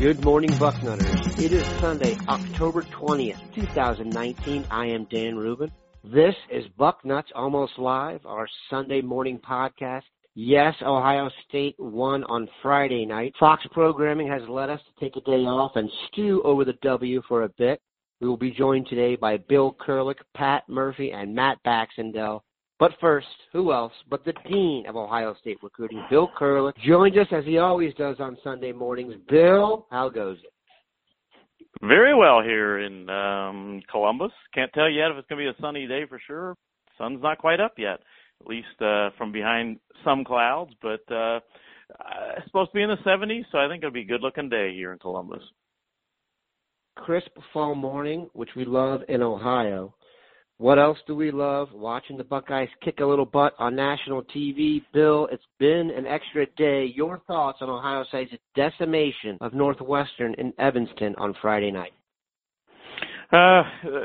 Good morning, Bucknutters. It is Sunday, October 20th, 2019. I am Dan Rubin. This is Bucknuts Almost Live, our Sunday morning podcast. Yes, Ohio State won on Friday night. Fox programming has led us to take a day off and stew over the W for a bit. We will be joined today by Bill Kurelic, Pat Murphy, and Matt Baxendell but first, who else but the Dean of Ohio State Recruiting, Bill Kurelic, joins us as he always does on Sunday mornings. Bill, how goes it? Very well here in um Columbus. Can't tell yet if it's going to be a sunny day for sure. Sun's not quite up yet, at least uh from behind some clouds, but uh it's supposed to be in the 70s, so I think it'll be a good looking day here in Columbus. Crisp fall morning, which we love in Ohio. What else do we love? Watching the Buckeyes kick a little butt on national TV. Bill, it's been an extra day. Your thoughts on Ohio State's decimation of Northwestern in Evanston on Friday night? Uh,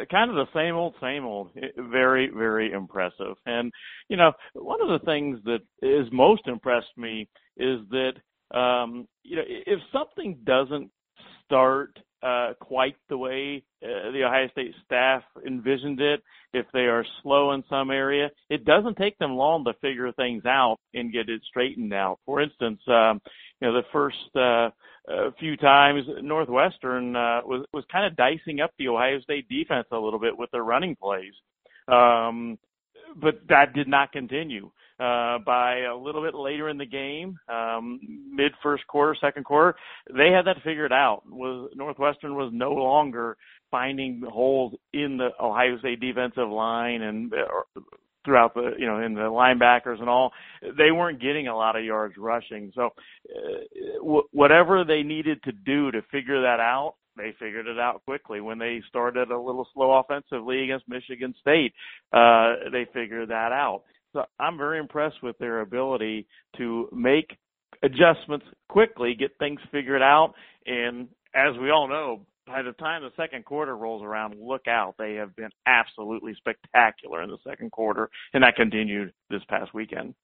kind of the same old, same old. Very, very impressive. And, you know, one of the things that is most impressed me is that, um, you know, if something doesn't start uh, quite the way uh, the Ohio State staff envisioned it. If they are slow in some area, it doesn't take them long to figure things out and get it straightened out. For instance, um, you know, the first uh, uh, few times Northwestern uh, was was kind of dicing up the Ohio State defense a little bit with their running plays, um, but that did not continue uh, by a little bit later in the game, um, mid first quarter, second quarter, they had that figured out. Was Northwestern was no longer finding holes in the Ohio State defensive line and uh, throughout the you know in the linebackers and all. They weren't getting a lot of yards rushing. So uh, w- whatever they needed to do to figure that out, they figured it out quickly when they started a little slow offensively against Michigan State. Uh, they figured that out. So I'm very impressed with their ability to make adjustments quickly, get things figured out, and as we all know, by the time the second quarter rolls around, look out. They have been absolutely spectacular in the second quarter, and that continued this past weekend.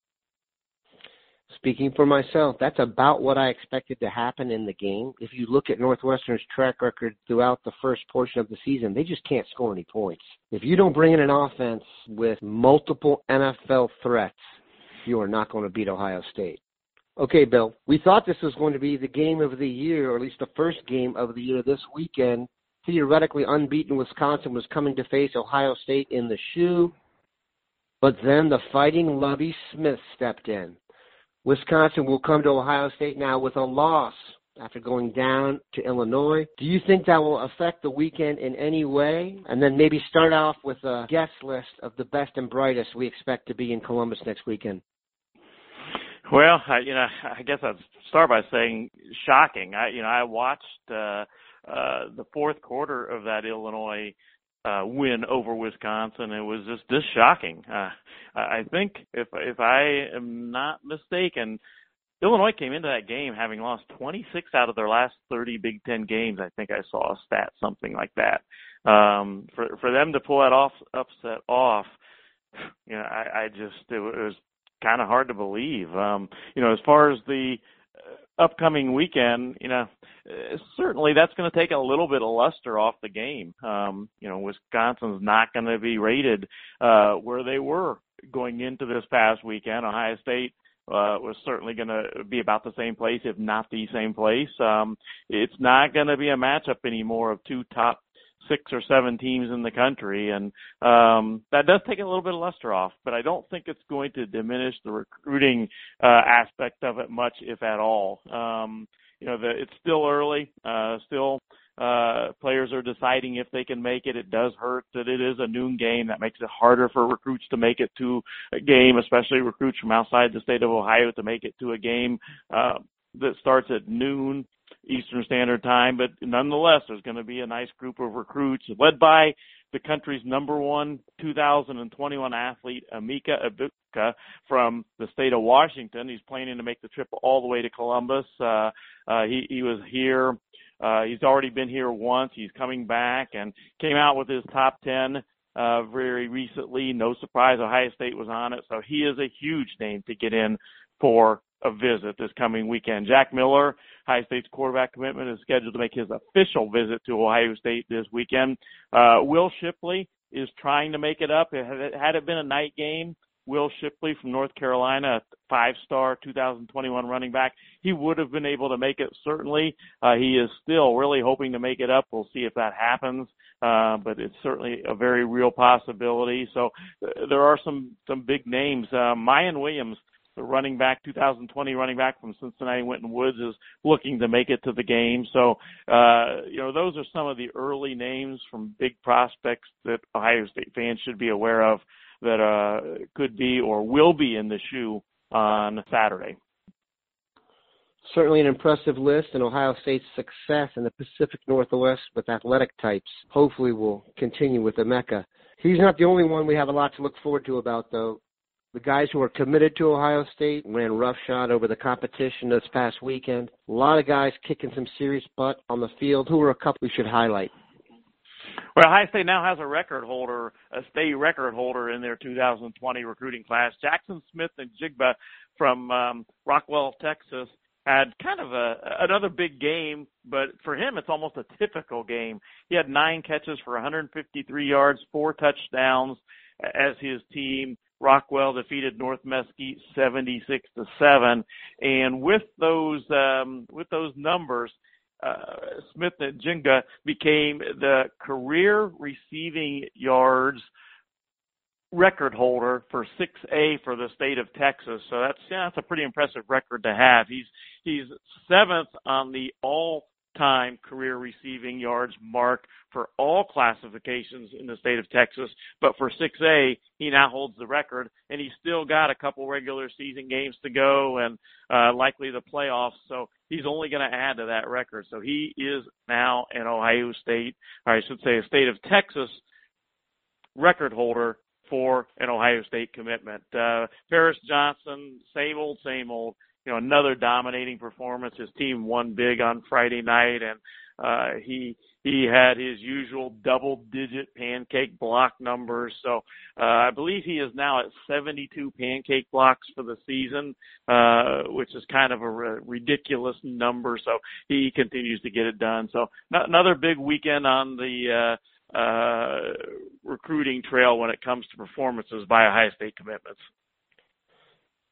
Speaking for myself, that's about what I expected to happen in the game. If you look at Northwestern's track record throughout the first portion of the season, they just can't score any points. If you don't bring in an offense with multiple NFL threats, you are not going to beat Ohio State. Okay, Bill, we thought this was going to be the game of the year, or at least the first game of the year this weekend. Theoretically unbeaten Wisconsin was coming to face Ohio State in the shoe. But then the fighting Lovie Smith stepped in. Wisconsin will come to Ohio State now with a loss after going down to Illinois. Do you think that will affect the weekend in any way? And then maybe start off with a guest list of the best and brightest we expect to be in Columbus next weekend. Well, I, you know, I guess I'd start by saying shocking. I, you know, I watched uh, uh, the fourth quarter of that Illinois uh, win over Wisconsin. It was just just shocking. Uh, I think if if I am not mistaken, Illinois came into that game having lost 26 out of their last 30 Big Ten games. I think I saw a stat something like that. Um, for for them to pull that off upset off, you know, I, I just it was kind of hard to believe. Um, you know, as far as the upcoming weekend, you know, uh, certainly that's going to take a little bit of luster off the game. Um, you know, Wisconsin's not going to be rated uh, where they were going into this past weekend. Ohio State uh, was certainly going to be about the same place, if not the same place. Um, it's not going to be a matchup anymore of two top six or seven teams in the country, and um, that does take a little bit of luster off. But I don't think it's going to diminish the recruiting uh, aspect of it much, if at all. Um, you know, the, it's still early. Uh, still, uh, players are deciding if they can make it. It does hurt that it is a noon game. That makes it harder for recruits to make it to a game, especially recruits from outside the state of Ohio to make it to a game uh, that starts at noon. Eastern Standard Time, but nonetheless, there's going to be a nice group of recruits led by the country's number one 2021 athlete, Emeka Egbuka from the state of Washington. He's planning to make the trip all the way to Columbus. Uh, uh, he, he was here. Uh, he's already been here once. He's coming back and came out with his top 10 uh, very recently. No surprise, Ohio State was on it. So he is a huge name to get in for a visit this coming weekend. Jack Miller, Ohio State's quarterback commitment, is scheduled to make his official visit to Ohio State this weekend. Uh, Will Shipley is trying to make it up. Had it been a night game, Will Shipley from North Carolina, five-star 2021 running back, he would have been able to make it. Certainly, uh, he is still really hoping to make it up. We'll see if that happens, uh, but it's certainly a very real possibility. So uh, there are some some big names. Uh, Miyan Williams the running back, 2020 running back from Cincinnati Winton Woods is looking to make it to the game. So, uh, you know, those are some of the early names from big prospects that Ohio State fans should be aware of that uh, could be or will be in the shoe on Saturday. Certainly an impressive list, and Ohio State's success in the Pacific Northwest with athletic types hopefully will continue with Emeka. He's not the only one we have a lot to look forward to about, though the guys who are committed to Ohio State ran roughshod over the competition this past weekend. A lot of guys kicking some serious butt on the field. Who are a couple we should highlight? Well, Ohio State now has a record holder, a state record holder in their 2020 recruiting class. Jackson Smith and Jigba from um, Rockwall, Texas, had kind of a another big game, but for him it's almost a typical game. He had nine catches for 153 yards, four touchdowns as his team Rockwall defeated North Mesquite 76 to 7 and with those um with those numbers uh, Smith-Njigba became the career receiving yards record holder for 6A for the state of Texas. So that's yeah, that's a pretty impressive record to have. He's he's seventh on the all time career receiving yards mark for all classifications in the state of Texas. But for 6A, he now holds the record, and he's still got a couple regular season games to go and uh, likely the playoffs. So he's only going to add to that record. So he is now an Ohio State, or I should say, a state of Texas record holder for an Ohio State commitment. Uh, Paris Johnson, same old, same old you know another dominating performance. His team won big on Friday night, and uh, he he had his usual double digit pancake block numbers. So uh, I believe he is now at 72 pancake blocks for the season, uh, which is kind of a r- ridiculous number. So he continues to get it done. So n- another big weekend on the uh, uh, recruiting trail when it comes to performances by Ohio State commitments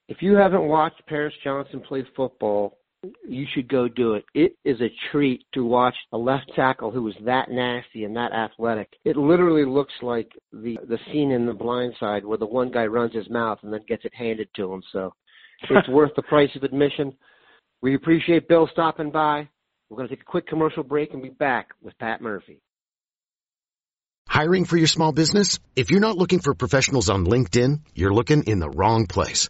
if you haven't watched Paris Johnson play football, you should go do it. It is a treat to watch a left tackle who is that nasty and that athletic. It literally looks like the the scene in The Blind Side where the one guy runs his mouth and then gets it handed to him. So it's worth the price of admission. We appreciate Bill stopping by. We're going to take a quick commercial break and be back with Pat Murphy. Hiring for your small business? If you're not looking for professionals on LinkedIn, you're looking in the wrong place.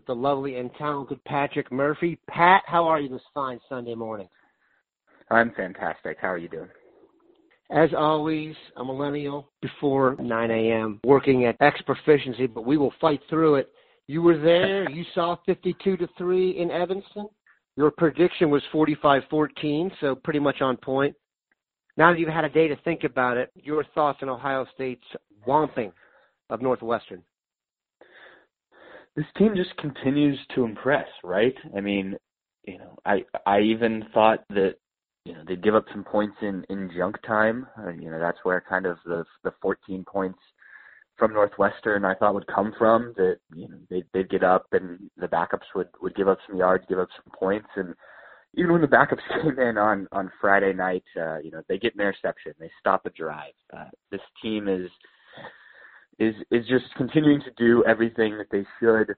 with the lovely and talented Patrick Murphy. Pat, how are you this fine Sunday morning? I'm fantastic. How are you doing? As always, a millennial before 9 a.m. working at X proficiency, but we will fight through it. You were there. you saw 52 to three in Evanston. Your prediction was 45-14, so pretty much on point. Now that you've had a day to think about it, your thoughts on Ohio State's whomping of Northwestern? This team just continues to impress, right? I mean, you know, I I even thought that you know they'd give up some points in in junk time. Uh, you know, that's where kind of the the 14 points from Northwestern I thought would come from. That you know they they'd get up and the backups would would give up some yards, give up some points, and even when the backups came in on on Friday night, uh, you know they get an interception, they stop a drive. Uh, this team is is is just continuing to do everything that they should.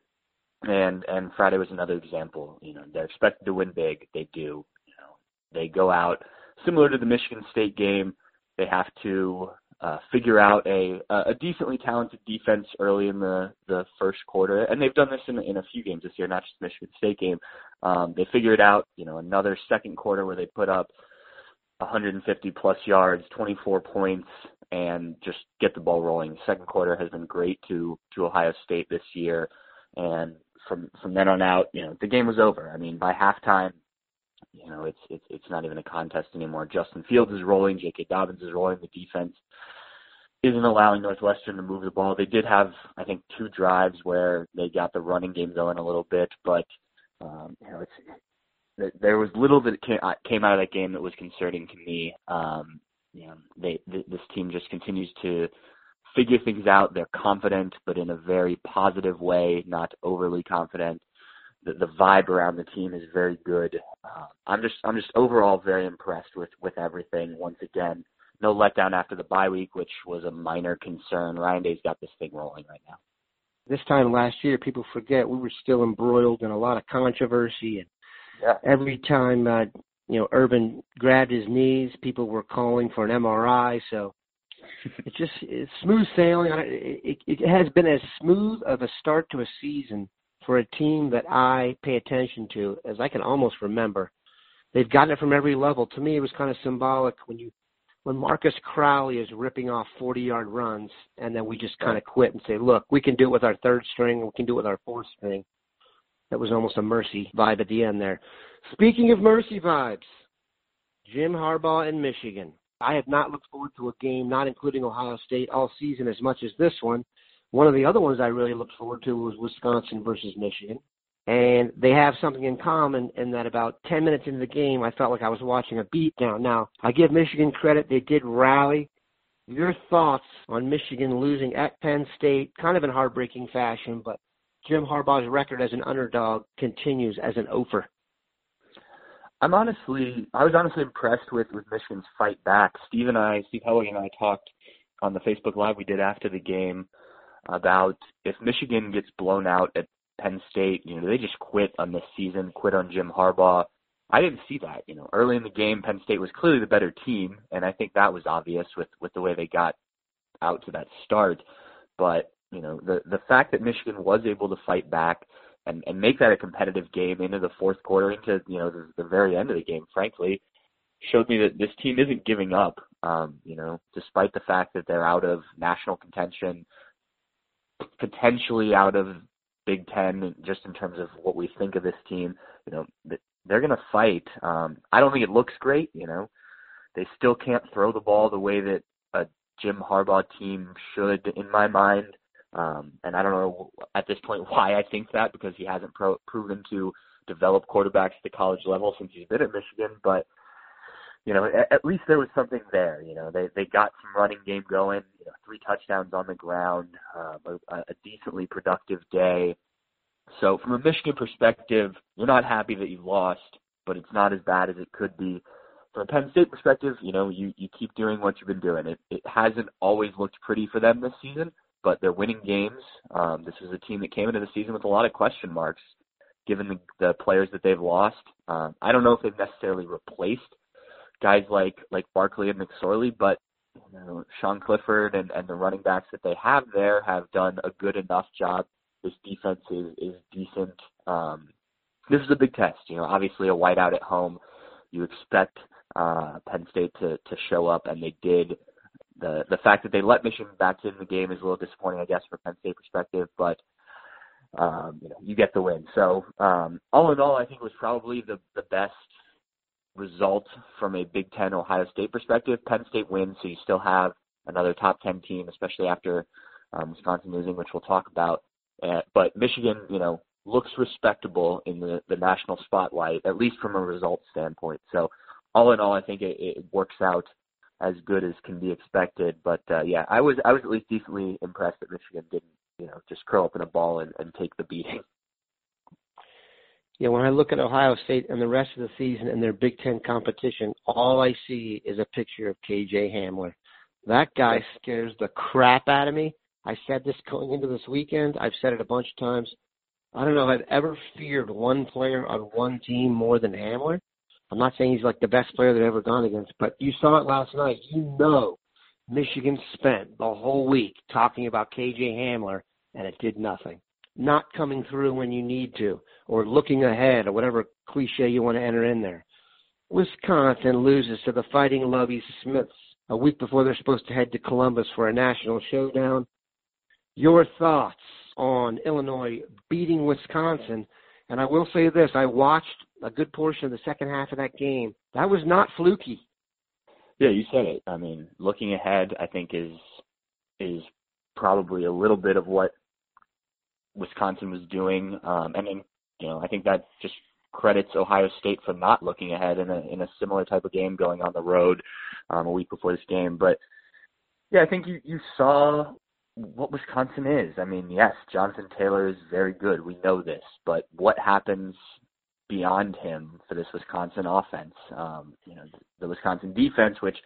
And and Friday was another example. You know they're expected to win big, they do. You know they go out similar to the Michigan State game. They have to uh, figure out a a decently talented defense early in the the first quarter, and they've done this in in a few games this year, not just the Michigan State game. Um, they figure it out, you know, another second quarter where they put up 150 plus yards, 24 points, and just get the ball rolling. Second quarter has been great to to Ohio State this year, and from from then on out, you know, the game was over. I mean, by halftime, you know, it's it's it's not even a contest anymore. Justin Fields is rolling, J.K. Dobbins is rolling. The defense isn't allowing Northwestern to move the ball. They did have, I think, two drives where they got the running game going a little bit, but um, you know, it's there was little that came, uh, out of that game that was concerning to me. Um, you know, they th- this team just continues to figure things out. They're confident, but in a very positive way, not overly confident. The, the vibe around the team is very good. Uh, I'm just I'm just overall very impressed with with everything. Once again, no letdown after the bye week, which was a minor concern. Ryan Day's got this thing rolling right now. This time last year, people forget we were still embroiled in a lot of controversy, and yeah. every time uh, you know Urban grabbed his knees, people were calling for an MRI. So it's just it's smooth sailing. It, it, it has been as smooth of a start to a season for a team that I pay attention to as I can almost remember. They've gotten it from every level. To me, it was kind of symbolic when you when Marcus Crowley is ripping off 40 yard runs, and then we just kind of quit and say, look, we can do it with our third string, we can do it with our fourth string. That was almost a mercy vibe at the end there. Speaking of mercy vibes, Jim Harbaugh in Michigan. I have not looked forward to a game, not including Ohio State, all season as much as this one. One of the other ones I really looked forward to was Wisconsin versus Michigan. And they have something in common in that about 10 minutes into the game, I felt like I was watching a beatdown. Now, I give Michigan credit. They did rally. Your thoughts on Michigan losing at Penn State, kind of in heartbreaking fashion, but Jim Harbaugh's record as an underdog continues as an offer. I'm honestly, I was honestly impressed with with Michigan's fight back. Steve and I, Steve Helwig and I talked on the Facebook Live we did after the game about if Michigan gets blown out at Penn State, you know, they just quit on this season, quit on Jim Harbaugh. I didn't see that. You know, early in the game, Penn State was clearly the better team, and I think that was obvious with with the way they got out to that start. But you know, the the fact that Michigan was able to fight back and and make that a competitive game into the fourth quarter, into you know the, the very end of the game, frankly, showed me that this team isn't giving up. Um, you know, despite the fact that they're out of national contention, potentially out of Big Ten, just in terms of what we think of this team, you know, they're going to fight. Um, I don't think it looks great. You know, they still can't throw the ball the way that a Jim Harbaugh team should, in my mind. Um, and I don't know at this point why I think that because he hasn't pro- proven to develop quarterbacks at the college level since he's been at Michigan. But you know, at, at least there was something there. You know, they they got some running game going. You know, three touchdowns on the ground, um, a, a decently productive day. So from a Michigan perspective, you're not happy that you lost, but it's not as bad as it could be. From a Penn State perspective, you know, you you keep doing what you've been doing. It it hasn't always looked pretty for them this season, but they're winning games. Um, this is a team that came into the season with a lot of question marks, given the, the players that they've lost. Um, I don't know if they've necessarily replaced guys like like Barkley and McSorley, but you know, Sean Clifford and, and the running backs that they have there have done a good enough job. This defense is is decent. Um, this is a big test. You know, obviously a whiteout at home. You expect uh, Penn State to to show up, and they did. The the fact that they let Michigan back in the game is a little disappointing, I guess, from Penn State perspective, but um, you know, you get the win. So um, all in all, I think it was probably the the best result from a Big Ten Ohio State perspective. Penn State wins, so you still have another top ten team, especially after um, Wisconsin losing, which we'll talk about. Uh, but Michigan, you know, looks respectable in the the national spotlight, at least from a results standpoint. So all in all, I think it, it works out as good as can be expected. But uh, yeah, I was I was at least decently impressed that Michigan didn't you know, just curl up in a ball and, and take the beating. Yeah, when I look at Ohio State and the rest of the season and their Big Ten competition, all I see is a picture of KJ Hamler. That guy scares the crap out of me. I said this going into this weekend. I've said it a bunch of times. I don't know if I've ever feared one player on one team more than Hamler. I'm not saying he's like the best player they've ever gone against, but you saw it last night. You know Michigan spent the whole week talking about KJ Hamler and it did nothing. Not coming through when you need to, or looking ahead, or whatever cliche you want to enter in there. Wisconsin loses to the Fighting Lovie Smiths a week before they're supposed to head to Columbus for a national showdown. Your thoughts on Illinois beating Wisconsin? And I will say this I watched a good portion of the second half of that game. That was not fluky. Yeah, you said it. I mean, looking ahead, I think is is probably a little bit of what Wisconsin was doing, um, and then you know I think that just credits Ohio State for not looking ahead in a in a similar type of game going on the road um, a week before this game. But yeah, I think you you saw what Wisconsin is. I mean, yes, Jonathan Taylor is very good. We know this, but what happens beyond him for this Wisconsin offense? Um, you know, the Wisconsin defense, which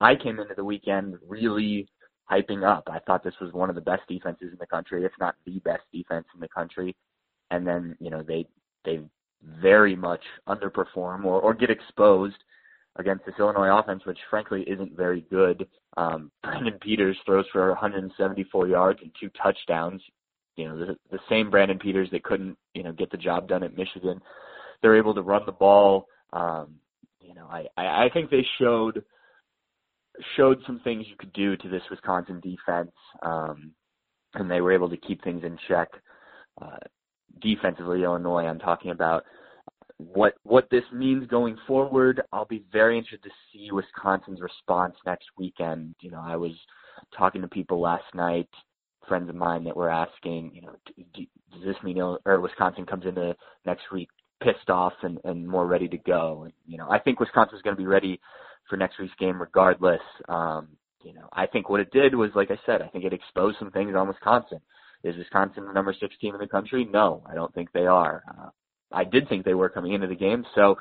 I came into the weekend really hyping up. I thought this was one of the best defenses in the country, if not the best defense in the country. And then, you know, they they very much underperform or, or get exposed against this Illinois offense, which frankly isn't very good. Um, Brandon Peters throws for 174 yards and two touchdowns. You know, the, the same Brandon Peters that couldn't, you know, get the job done at Michigan. They're able to run the ball. Um, you know, I, I, I think they showed – showed some things you could do to this Wisconsin defense, um, and they were able to keep things in check. Uh, defensively, Illinois, I'm talking about what what this means going forward. I'll be very interested to see Wisconsin's response next weekend. You know, I was talking to people last night, friends of mine that were asking, you know, do, does this mean or Wisconsin comes into next week pissed off and, and more ready to go? And, you know, I think Wisconsin's going to be ready for next week's game regardless. Um, you know, I think what it did was, like I said, I think it exposed some things on Wisconsin. Is Wisconsin the number six team in the country? No, I don't think they are. Uh, I did think they were coming into the game, so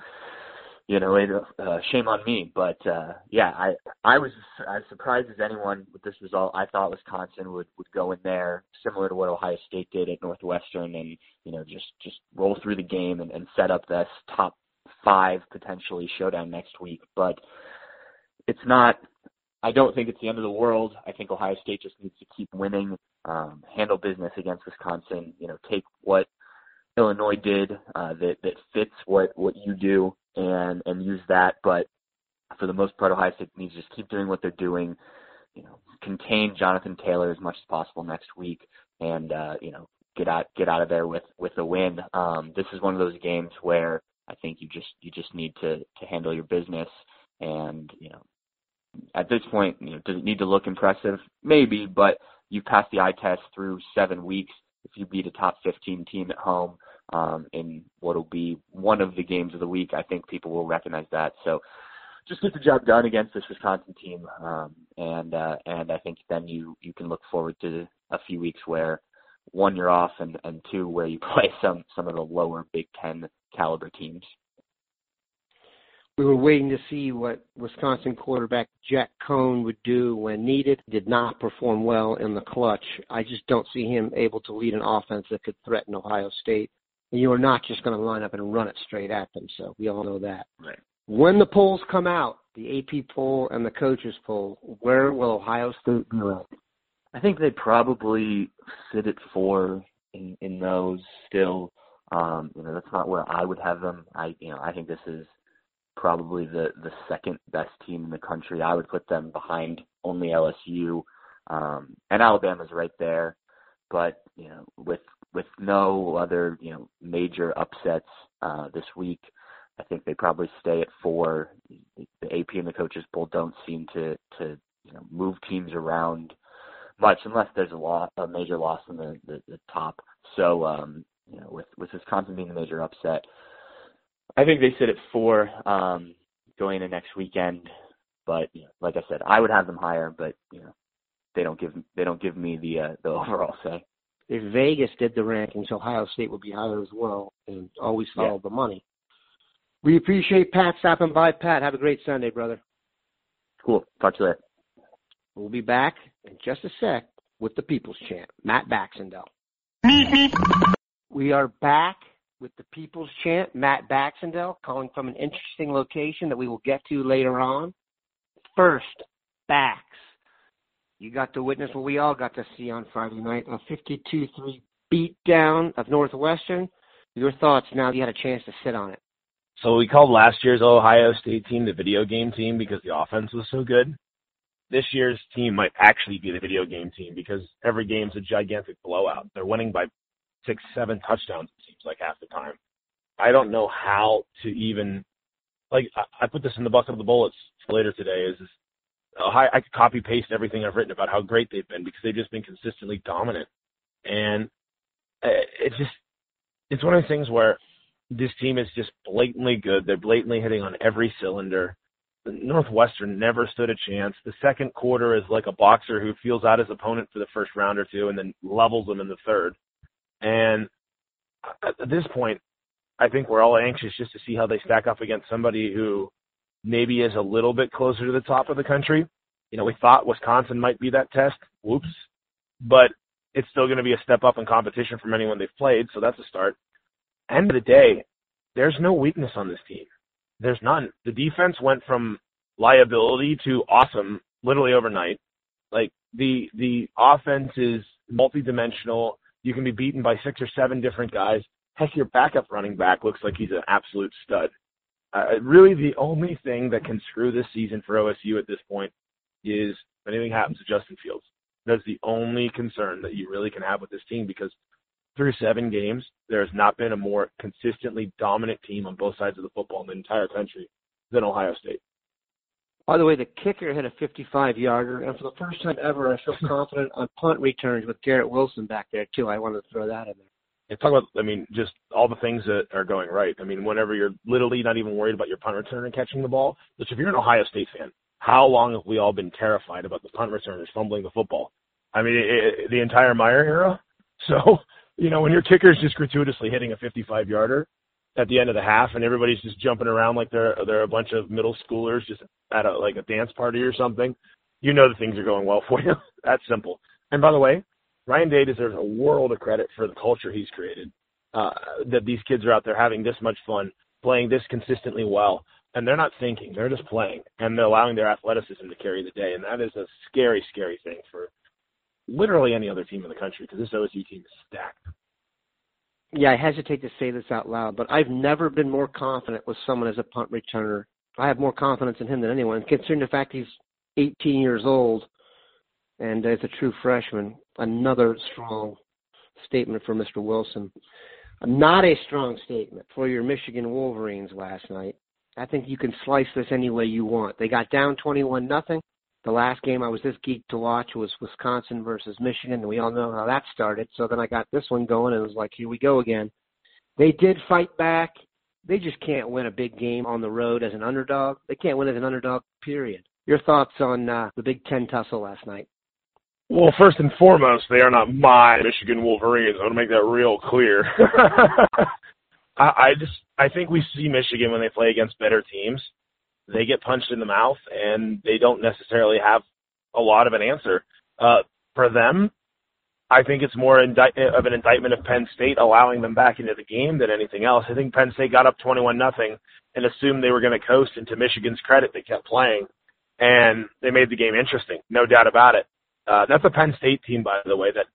you know, it, uh, shame on me. But uh, yeah, I I was as surprised as anyone with this result. I thought Wisconsin would would go in there similar to what Ohio State did at Northwestern, and you know, just just roll through the game and, and set up this top five potentially showdown next week. But it's not. I don't think it's the end of the world. I think Ohio State just needs to keep winning, um, handle business against Wisconsin. You know, take what Illinois did uh, that that fits what what you do and and use that. But for the most part, Ohio State needs to just keep doing what they're doing. You know, contain Jonathan Taylor as much as possible next week, and uh, you know, get out get out of there with with a win. Um, this is one of those games where I think you just you just need to to handle your business and you know at this point, you know, does it need to look impressive? Maybe, but you passed the eye test through seven weeks. If you beat a top 15 team at home um, in what will be one of the games of the week, I think people will recognize that. So just get the job done against this Wisconsin team, um, and uh, and I think then you you can look forward to a few weeks where one you're off, and and two where you play some some of the lower Big Ten caliber teams we were waiting to see what Wisconsin quarterback Jack Coan would do when needed. Did not perform well in the clutch. I just don't see him able to lead an offense that could threaten Ohio State. And you are not just going to line up and run it straight at them. So we all know that. Right. When the polls come out, the AP poll and the coaches poll, where will Ohio State be ranked? I think they probably sit at four in in those still. Um, you know, that's not where I would have them. I you know, I think this is probably the the second best team in the country. I would put them behind only LSU, um, and Alabama's right there. But you know, with with no other you know major upsets uh, this week, I think they probably stay at four. The AP and the coaches poll don't seem to to you know move teams around much unless there's a lot a major loss in the the, the top. So um, you know, with with Wisconsin being the major upset, I think they sit at four um, going into next weekend. But you know, like I said, I would have them higher, but you know, they don't give they don't give me the uh, the overall say. If Vegas did the rankings, Ohio State would be higher as well, and always follow yeah. the money. We appreciate Pat stopping by. Pat, have a great Sunday, brother. Cool. Talk to you later. We'll be back in just a sec with the People's Chant, Matt Baxendell. we are back with the People's Chant, Matt Baxendell, calling from an interesting location that we will get to later on. First, Bax. You got to witness what we all got to see on Friday night, a 52-3 beatdown of Northwestern. Your thoughts now that you had a chance to sit on it. So we called last year's Ohio State team the video game team because the offense was so good. This year's team might actually be the video game team because every game's a gigantic blowout. They're winning by six, seven touchdowns, it seems like half the time. I don't know how to even like I, I put this in the bucket of the bullets later today is, is uh, I, could copy paste everything I've written about how great they've been because they've just been consistently dominant. And uh, it's just it's one of those things where this team is just blatantly good. They're blatantly hitting on every cylinder. Northwestern never stood a chance. The second quarter is like a boxer who feels out his opponent for the first round or two and then levels them in the third. And at this point, I think we're all anxious just to see how they stack up against somebody who maybe is a little bit closer to the top of the country. You know, we thought Wisconsin might be that test. Whoops. But it's still going to be a step up in competition from anyone they've played, so that's a start. End of the day, there's no weakness on this team. There's none. The defense went from liability to awesome literally overnight. Like the the offense is multidimensional. You can be beaten by six or seven different guys. Heck, your backup running back looks like he's an absolute stud. Uh, really, the only thing that can screw this season for OSU at this point is if anything happens to Justin Fields. That's the only concern that you really can have with this team because through seven games, there has not been a more consistently dominant team on both sides of the football in the entire country than Ohio State. By the way, the kicker hit a 55 yarder, and for the first time ever, I feel confident on punt returns with Garrett Wilson back there, too. I wanted to throw that in there. Talk about, I mean, just all the things that are going right. I mean, whenever you're literally not even worried about your punt return and catching the ball, which if you're an Ohio State fan, how long have we all been terrified about the punt returners fumbling the football? I mean, it, it, the entire Meyer era. So, you know, when your kicker's just gratuitously hitting a 55 yarder, at the end of the half and everybody's just jumping around like they're they're a bunch of middle schoolers just at a like a dance party or something, you know that things are going well for you. That's simple. And by the way, Ryan Day deserves a world of credit for the culture he's created. Uh, that these kids are out there having this much fun, playing this consistently well, and they're not thinking; they're just playing, and they're allowing their athleticism to carry the day. And that is a scary, scary thing for literally any other team in the country because this OSU team is stacked yeah, I hesitate to say this out loud, but I've never been more confident with someone as a punt returner. I have more confidence in him than anyone, considering the fact he's 18 years old and as a true freshman. Another strong statement for Mr. Wilson. Not a strong statement for your Michigan Wolverines last night. I think you can slice this any way you want. They got down 21 nothing. The last game I was this geeked to watch was Wisconsin versus Michigan, and we all know how that started. So then I got this one going, and it was like, here we go again. They did fight back. They just can't win a big game on the road as an underdog. They can't win as an underdog, period. Your thoughts on uh, the Big Ten tussle last night? Well, first and foremost, they are not my Michigan Wolverines. I want to make that real clear. I, I just I think we see Michigan when they play against better teams they get punched in the mouth and they don't necessarily have a lot of an answer. Uh, for them, I think it's more indi- of an indictment of Penn State allowing them back into the game than anything else. I think Penn State got up 21 nothing and assumed they were going to coast. And to Michigan's credit, they kept playing and they made the game interesting, no doubt about it. Uh, that's a Penn State team, by the way, that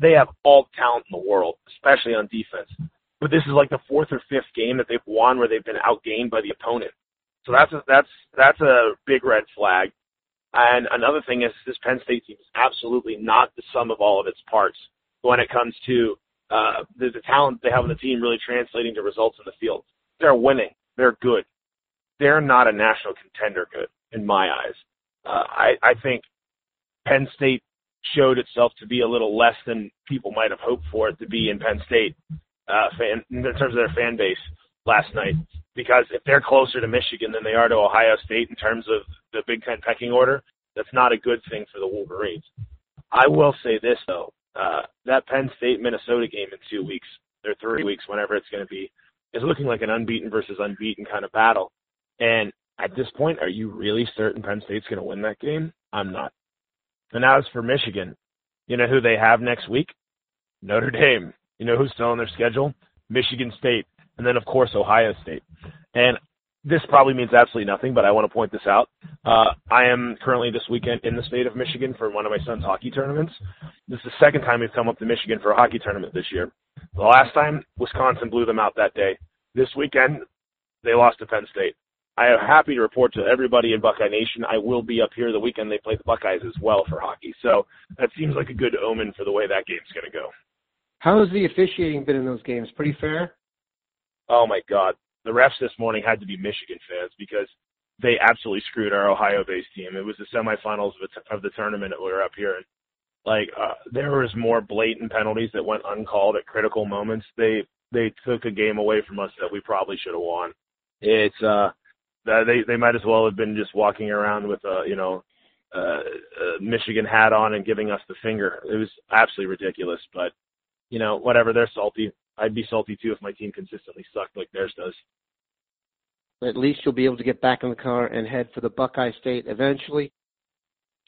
they have all the talent in the world, especially on defense. But this is like the fourth or fifth game that they've won where they've been outgained by the opponent. So that's a, that's that's a big red flag. And another thing is this Penn State team is absolutely not the sum of all of its parts when it comes to uh, the, the talent they have on the team really translating to results in the field. They're winning. They're good. They're not a national contender good in my eyes. Uh, I, I think Penn State showed itself to be a little less than people might have hoped for it to be in Penn State uh, fan, in terms of their fan base last night. Because if they're closer to Michigan than they are to Ohio State in terms of the Big Ten pecking order, that's not a good thing for the Wolverines. I will say this though, uh, that Penn State Minnesota game in two weeks, or three weeks, whenever it's going to be, is looking like an unbeaten versus unbeaten kind of battle. And at this point, are you really certain Penn State's going to win that game? I'm not. And as for Michigan, you know who they have next week? Notre Dame. You know who's still on their schedule? Michigan State. And then, of course, Ohio State. And this probably means absolutely nothing, but I want to point this out. Uh, I am currently this weekend in the state of Michigan for one of my son's hockey tournaments. This is the second time we've come up to Michigan for a hockey tournament this year. The last time, Wisconsin blew them out that day. This weekend, they lost to Penn State. I am happy to report to everybody in Buckeye Nation I will be up here the weekend they play the Buckeyes as well for hockey. So that seems like a good omen for the way that game's going to go. How has the officiating been in those games? Pretty fair? Oh my God. The refs this morning had to be Michigan fans because they absolutely screwed our Ohio-based team. It was the semifinals of, of the tournament that we were up here, and like uh, there was more blatant penalties that went uncalled at critical moments. They they took a game away from us that we probably should have won. It's uh they they might as well have been just walking around with a you know uh, a Michigan hat on and giving us the finger. It was absolutely ridiculous, but you know whatever. They're salty. I'd be salty too if my team consistently sucked like theirs does. At least you'll be able to get back in the car and head for the Buckeye State eventually.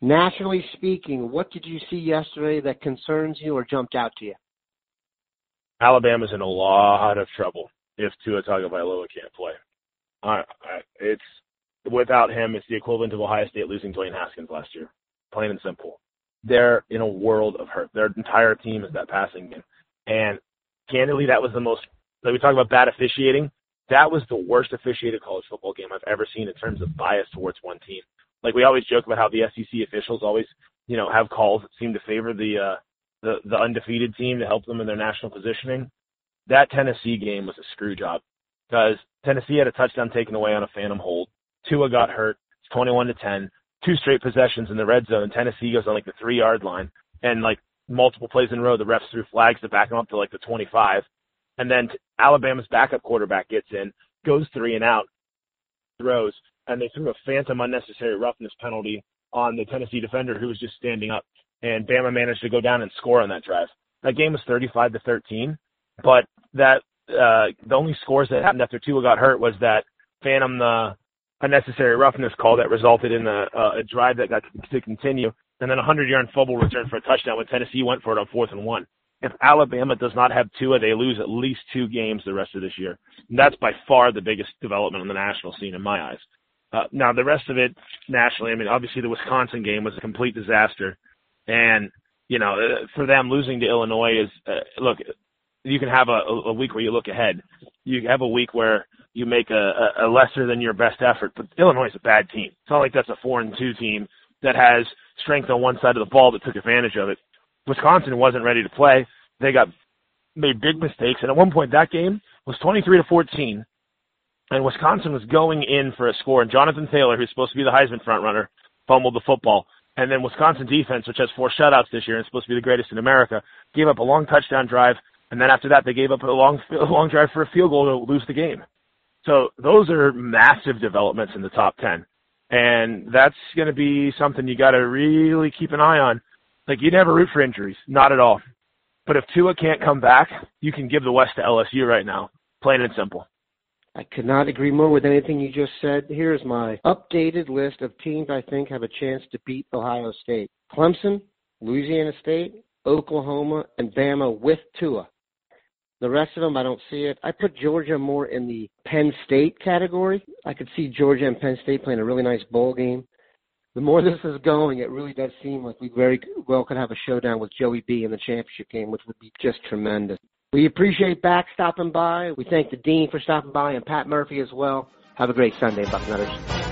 Nationally speaking, what did you see yesterday that concerns you or jumped out to you? Alabama's in a lot of trouble if Tua Tagovailoa can't play. I, it's without him, it's the equivalent of Ohio State losing Dwayne Haskins last year. Plain and simple. They're in a world of hurt. Their entire team is that passing game, and candidly, that was the most. Like we talk about bad officiating, that was the worst officiated college football game I've ever seen in terms of bias towards one team. Like we always joke about how the SEC officials always, you know, have calls that seem to favor the uh, the the undefeated team to help them in their national positioning. That Tennessee game was a screw job because Tennessee had a touchdown taken away on a phantom hold. Tua got hurt. It's 21 to 10. Two straight possessions in the red zone. Tennessee goes on like the three yard line and like multiple plays in a row, the refs threw flags to back them up to like the 25. And then Alabama's backup quarterback gets in, goes three and out, throws, and they threw a phantom unnecessary roughness penalty on the Tennessee defender who was just standing up. And Bama managed to go down and score on that drive. That game was 35 to 13, but that uh, the only scores that happened after Tua got hurt was that phantom the unnecessary roughness call that resulted in a, a drive that got to continue, and then a 100-yard fumble return for a touchdown when Tennessee went for it on fourth and one. If Alabama does not have Tua, they lose at least two games the rest of this year. And that's by far the biggest development on the national scene in my eyes. Uh, now the rest of it nationally, I mean, obviously the Wisconsin game was a complete disaster, and you know, uh, for them losing to Illinois is uh, look. You can have a, a week where you look ahead. You have a week where you make a, a lesser than your best effort, but Illinois is a bad team. It's not like that's a four and two team that has strength on one side of the ball that took advantage of it. Wisconsin wasn't ready to play. They got made big mistakes, and at one point that game was 23 to 14, and Wisconsin was going in for a score. And Jonathan Taylor, who's supposed to be the Heisman frontrunner, fumbled the football. And then Wisconsin defense, which has four shutouts this year and is supposed to be the greatest in America, gave up a long touchdown drive. And then after that, they gave up a long, a long drive for a field goal to lose the game. So those are massive developments in the top 10. And that's going to be something you got to really keep an eye on. Like you never root for injuries, not at all. But if Tua can't come back, you can give the West to LSU right now, plain and simple. I could not agree more with anything you just said. Here's my updated list of teams I think have a chance to beat Ohio State. Clemson, Louisiana State, Oklahoma, and Bama with Tua. The rest of them, I don't see it. I put Georgia more in the Penn State category. I could see Georgia and Penn State playing a really nice bowl game. The more this is going, it really does seem like we very well could have a showdown with Joey B in the championship game, which would be just tremendous. We appreciate Bax stopping by. We thank the Dean for stopping by and Pat Murphy as well. Have a great Sunday, Bucknutters.